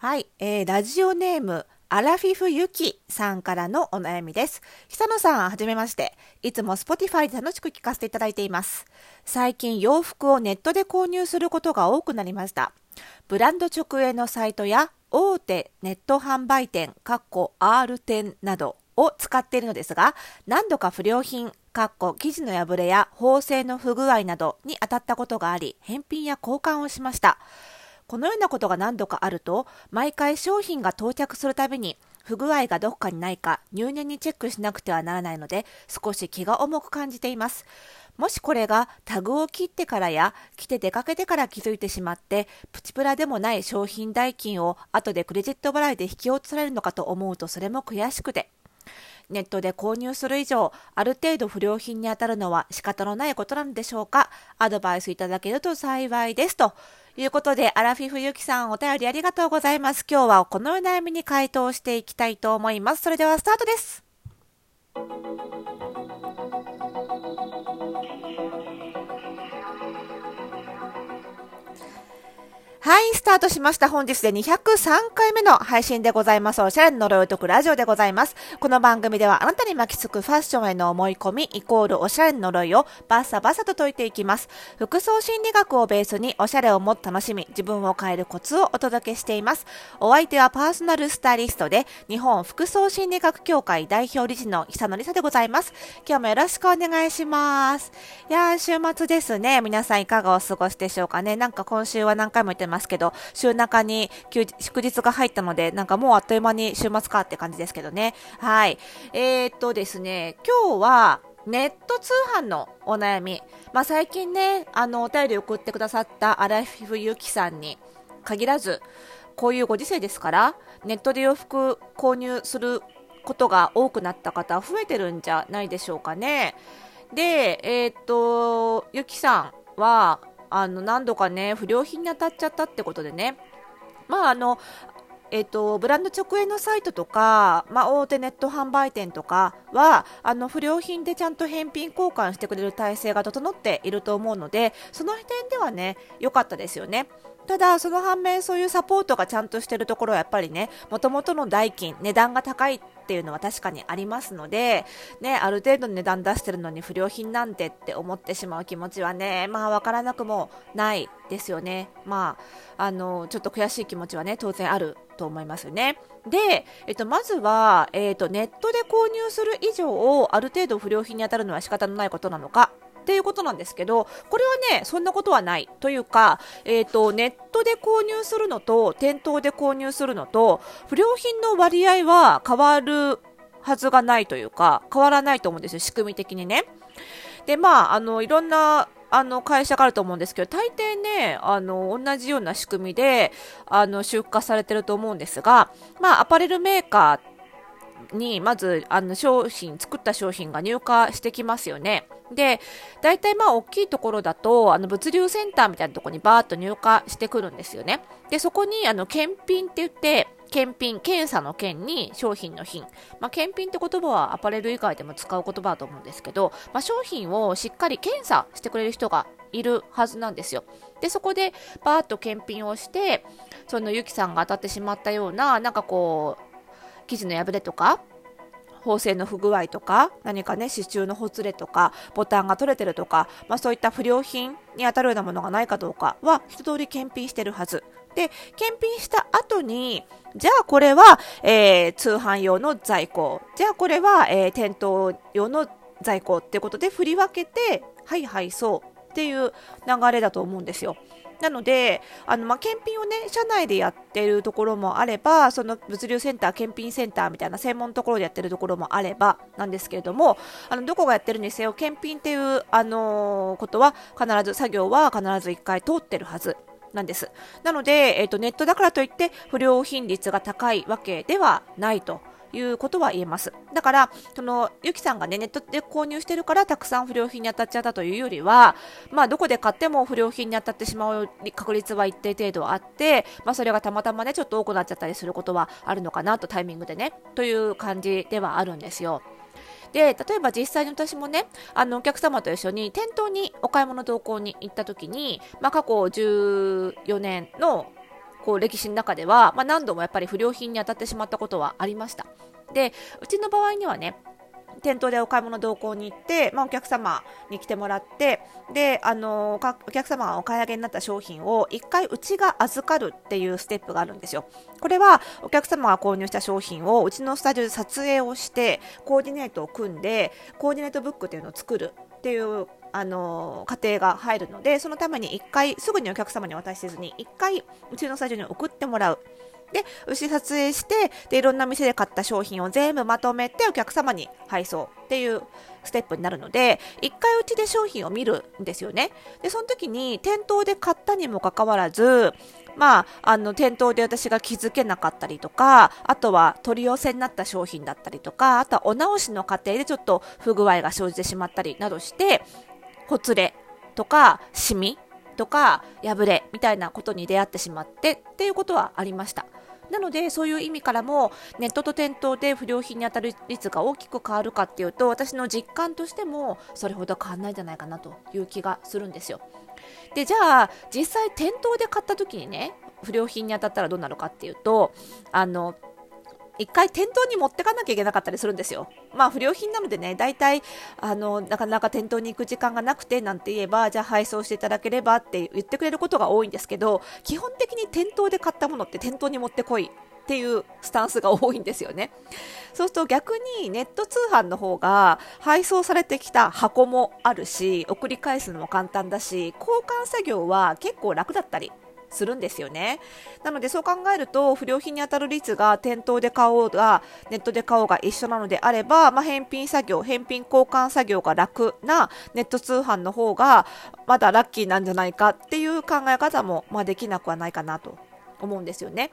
はい、えー、ラジオネーム、アラフィフユキさんからのお悩みです。久野さん、はじめまして。いつも Spotify で楽しく聞かせていただいています。最近洋服をネットで購入することが多くなりました。ブランド直営のサイトや大手ネット販売店、かっこ R 店などを使っているのですが、何度か不良品、かっこ生地の破れや縫製の不具合などに当たったことがあり、返品や交換をしました。このようなことが何度かあると、毎回商品が到着するたびに、不具合がどこかにないか入念にチェックしなくてはならないので、少し気が重く感じています。もしこれがタグを切ってからや来て出かけてから気づいてしまってプチプラでもない商品代金を後でクレジット払いで引き落とされるのかと思うとそれも悔しくて。ネットで購入する以上ある程度不良品に当たるのは仕方のないことなのでしょうか？アドバイスいただけると幸いですと。いうことで、アラフィフゆきさんお便りありがとうございます。今日はこのお悩みに回答していきたいと思います。それではスタートです。はい、スタートしました。本日で203回目の配信でございます。おしゃれの呪いを解くラジオでございます。この番組ではあなたに巻きつくファッションへの思い込みイコールおしゃれの呪いをバッサバサと解いていきます。服装心理学をベースにおしゃれをもっと楽しみ、自分を変えるコツをお届けしています。お相手はパーソナルスタイリストで日本服装心理学協会代表理事の久野里沙でございます。今日もよろしくお願いします。いやー、週末です。ね。皆さんいかがお過ごしでしょうかね。なんか今週は何回も言ってます。ますけど、週中に休祝日が入ったので、なんかもうあっという間に週末かって感じですけどね。はい。えー、っとですね、今日は、ネット通販のお悩み。まあ、最近ね、あの、お便り送ってくださったアラフィフユキさんに限らず、こういうご時世ですから、ネットで洋服購入することが多くなった方、増えてるんじゃないでしょうかね。で、えー、っと、ゆきさんは、あの何度かね不良品に当たっちゃったってことでねまああのえっと、ブランド直営のサイトとか、まあ、大手ネット販売店とかはあの不良品でちゃんと返品交換してくれる体制が整っていると思うのでその点ではね良かったですよね。ただ、その反面、そういうサポートがちゃんとしてるところはやっぱりね、もともとの代金、値段が高いっていうのは確かにありますので、ね、ある程度の値段出してるのに不良品なんてって思ってしまう気持ちはね、まあわからなくもないですよね。まあ、あの、ちょっと悔しい気持ちはね、当然あると思いますよね。で、えっと、まずは、えっと、ネットで購入する以上、ある程度不良品に当たるのは仕方のないことなのか、っていうことなんですけど、これはね、そんなことはない。というか、えっ、ー、と、ネットで購入するのと、店頭で購入するのと、不良品の割合は変わるはずがないというか、変わらないと思うんですよ、仕組み的にね。で、まあ、あの、いろんな、あの会社があると思うんですけど、大抵ね、あの、同じような仕組みで、あの、出荷されてると思うんですが、まあ、アパレルメーカーに、まず、あの、商品、作った商品が入荷してきますよね。で、大体まあ大きいところだと、あの物流センターみたいなところにバーッと入荷してくるんですよね。で、そこにあの検品って言って、検品、検査の検に商品の品。まあ、検品って言葉はアパレル以外でも使う言葉だと思うんですけど、まあ、商品をしっかり検査してくれる人がいるはずなんですよ。で、そこでバーッと検品をして、そのゆきさんが当たってしまったような、なんかこう、生地の破れとか、縫製の不具合とか何かね刺繍のほつれとかボタンが取れてるとか、まあ、そういった不良品に当たるようなものがないかどうかは一通り検品してるはず。で検品した後にじゃあこれは、えー、通販用の在庫。じゃあこれは、えー、店頭用の在庫っていうことで振り分けてはいはいそう。っていう流れだと思うんですよ。なので、あの、まあ、検品をね、社内でやってるところもあれば、その物流センター、検品センターみたいな専門のところでやってるところもあれば、なんですけれども、あの、どこがやってるにせよ、検品っていう、あのー、ことは、必ず、作業は必ず1回通ってるはず。なんです。なので、えっ、ー、と、ネットだからといって不良品率が高いわけではないということは言えます。だから、その、ゆきさんがね、ネットで購入してるから、たくさん不良品に当たっちゃったというよりは、まあ、どこで買っても不良品に当たってしまう確率は一定程度あって、まあ、それがたまたまね、ちょっと多くなっちゃったりすることはあるのかなと、タイミングでね、という感じではあるんですよ。で、例えば実際に私もね、あの、お客様と一緒に店頭にお買い物同行に行った時に、まあ、過去14年のこう歴史の中では、まあ、何度もやっぱり不良品に当たってしまったことはありましたでうちの場合にはね店頭でお買い物同行に行って、まあ、お客様に来てもらって、で、あのお客様がお買い上げになった商品を1回うちが預かるっていうステップがあるんですよ。これはお客様が購入した商品をうちのスタジオで撮影をして、コーディネートを組んで、コーディネートブックっていうのを作るっていうあの過程が入るので、そのために1回、すぐにお客様に渡しせずに、1回うちのスタジオに送ってもらう。で、牛撮影して、で、いろんな店で買った商品を全部まとめてお客様に配送っていうステップになるので、一回うちで商品を見るんですよね。で、その時に店頭で買ったにもかかわらず、まあ、あの、店頭で私が気づけなかったりとか、あとは取り寄せになった商品だったりとか、あとはお直しの過程でちょっと不具合が生じてしまったりなどして、ほつれとか、シミとか破れみたいなことに出会ってしまってっていうことはありました。なのでそういう意味からもネットと店頭で不良品に当たる率が大きく変わるかっていうと私の実感としてもそれほど変わらないんじゃないかなという気がするんですよ。でじゃあ実際店頭で買った時にね不良品に当たったらどうなるかっていうとあの一回店頭に持ってかなきゃいけなかったりするんですよ。まあ不良品なのでね、大体、あの、なかなか店頭に行く時間がなくてなんて言えば、じゃあ配送していただければって言ってくれることが多いんですけど、基本的に店頭で買ったものって店頭に持ってこいっていうスタンスが多いんですよね。そうすると逆にネット通販の方が配送されてきた箱もあるし、送り返すのも簡単だし、交換作業は結構楽だったりするんですよね。なのでそう考えると不良品に当たる率が店頭で買おうがネットで買おうが一緒なのであれば、まあ、返品作業、返品交換作業が楽なネット通販の方がまだラッキーなんじゃないかっていう考え方も、まあ、できなくはないかなと思うんですよね。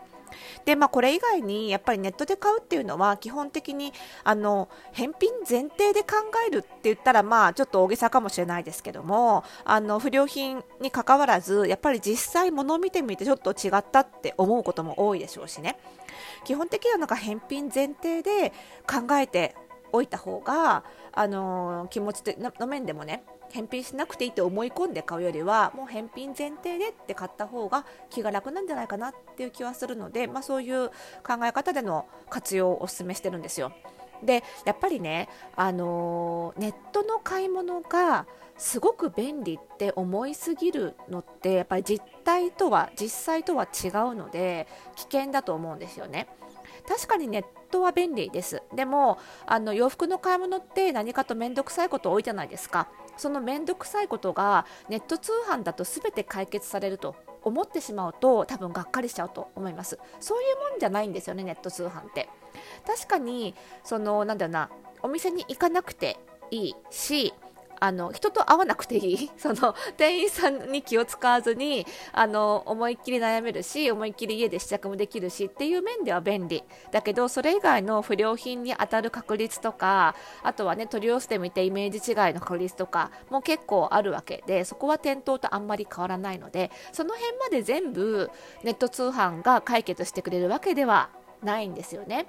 で、まあ、これ以外にやっぱりネットで買うっていうのは基本的にあの返品前提で考えるって言ったらまあちょっと大げさかもしれないですけどもあの不良品にかかわらずやっぱり実際物を見てみてちょっと違ったって思うことも多いでしょうしね。基本的にはなんか返品前提で考えておいた方があの気持ちの面でもね返品しなくていいって思い込んで買うよりはもう返品前提でって買った方が気が楽なんじゃないかなっていう気はするので、まあ、そういう考え方での活用をお勧めしてるんですよ。でやっぱりね、あのー、ネットの買い物がすごく便利って思いすぎるのってやっぱり実態とは実際とは違うので危険だと思うんですよね。確かにネットは便利です。でもあの洋服の買い物って何かと面倒くさいこと多いじゃないですか。その面倒くさいことがネット通販だと全て解決されると思ってしまうと多分がっかりしちゃうと思いますそういうもんじゃないんですよねネット通販って確かにそのなんだろうなお店に行かなくていいしあの人と会わなくていい その店員さんに気を使わずにあの思いっきり悩めるし思いっきり家で試着もできるしっていう面では便利だけどそれ以外の不良品に当たる確率とかあとはね取り寄せてみてイメージ違いの確率とかも結構あるわけでそこは店頭とあんまり変わらないのでその辺まで全部ネット通販が解決してくれるわけではないんですよね。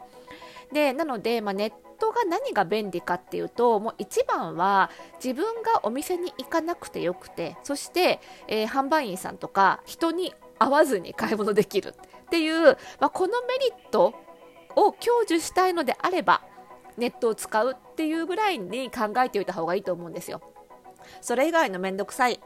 でなので、まあ、ネットが何が便利かっていうともう一番は自分がお店に行かなくてよくてそして、えー、販売員さんとか人に会わずに買い物できるっていう、まあ、このメリットを享受したいのであればネットを使うっていうぐらいに考えておいた方がいいと思うんですよ。それ以外のめんどくさい、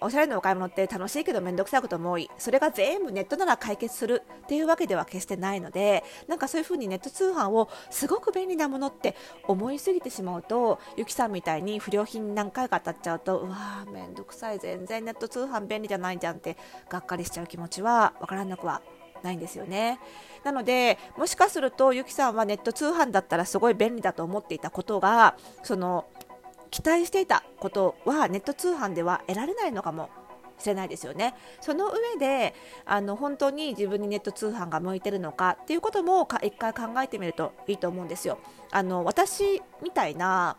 おしゃれなお買い物って楽しいけどめんどくさいことも多い。それが全部ネットなら解決するっていうわけでは決してないので、なんかそういう風にネット通販をすごく便利なものって思いすぎてしまうと、ゆきさんみたいに不良品何回か当たっちゃうと、うわーめんどくさい、全然ネット通販便利じゃないじゃんってがっかりしちゃう気持ちはわからなくはないんですよね。なので、もしかするとゆきさんはネット通販だったらすごい便利だと思っていたことが、その期待していたことはネット通販では得られないのかもしれないですよね。その上であの本当に自分にネット通販が向いてるのかっていうことも一回考えてみるといいと思うんですよ。あの私みたいな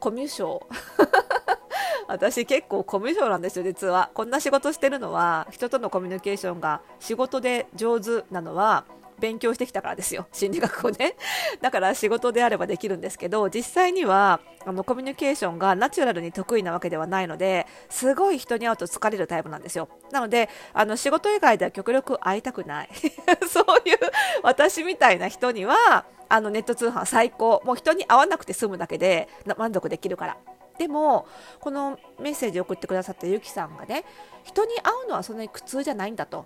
コミュ障 私結構コミュ障なんですよ実はこんな仕事してるのは人とのコミュニケーションが仕事で上手なのは勉強してきたからですよ。心理学をね。だから仕事であればできるんですけど実際にはあのコミュニケーションがナチュラルに得意なわけではないのですごい人に会うと疲れるタイプなんですよ。なのであの仕事以外では極力会いたくない。そういう私みたいな人にはあのネット通販最高。もう人に会わなくて済むだけで満足できるから。でもこのメッセージを送ってくださったゆきさんがね人に会うのはそんなに苦痛じゃないんだと。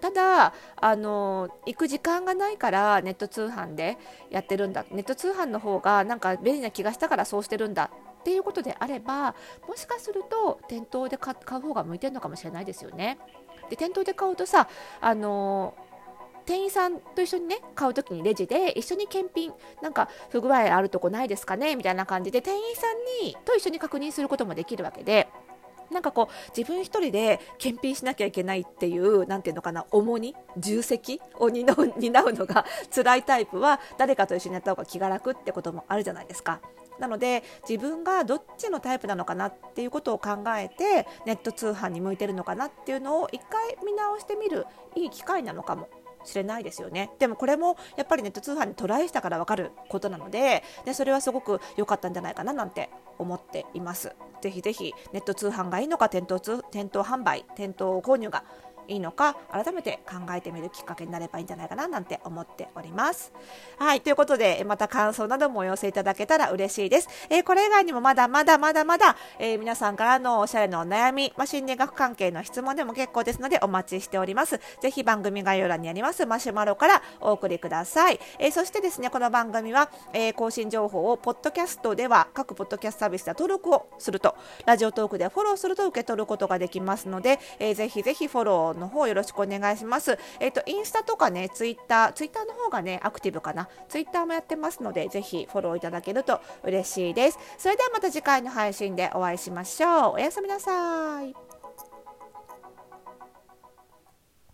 ただあの行く時間がないからネット通販でやってるんだ。ネット通販の方がなんか便利な気がしたからそうしてるんだっていうことであればもしかすると店頭で買う方が向いてるのかもしれないですよね。で店頭で買うとさあの店員さんと一緒にね買う時にレジで一緒に検品なんか不具合あるとこないですかね？みたいな感じで店員さんにと一緒に確認することもできるわけで。なんかこう自分一人で検品しなきゃいけないっていうなんていうのかな重荷重責を担う のが辛いタイプは誰かと一緒にやった方が気が楽ってこともあるじゃないですか。なので自分がどっちのタイプなのかなっていうことを考えてネット通販に向いてるのかなっていうのを一回見直してみるいい機会なのかもしれないですよね。でもこれもやっぱりネット通販にトライしたから分かることなのででそれはすごく良かったんじゃないかななんて思っています。ぜひぜひネット通販がいいのか店頭通店頭販売店頭購入がいいのか改めて考えてみるきっかけになればいいんじゃないかななんて思っております。はい、ということでまた感想などもお寄せいただけたら嬉しいです。えー、これ以外にもまだまだまだまだ、えー、皆さんからのおしゃれのお悩み、まあ、心理学関係の質問でも結構ですのでお待ちしております。ぜひ番組概要欄にありますマシュマロからお送りください。えー、そしてですね、この番組は、え更新情報をポッドキャストでは各ポッドキャストサービスで登録をすると、ラジオトークでフォローすると受け取ることができますので、えー、ぜひぜひフォローの方よろしくお願いします。えっ、ー、と、インスタとかね、ツイッター、ツイッターの方がね、アクティブかな。ツイッターもやってますので、ぜひフォローいただけると嬉しいです。それではまた次回の配信でお会いしましょう。おやすみなさい。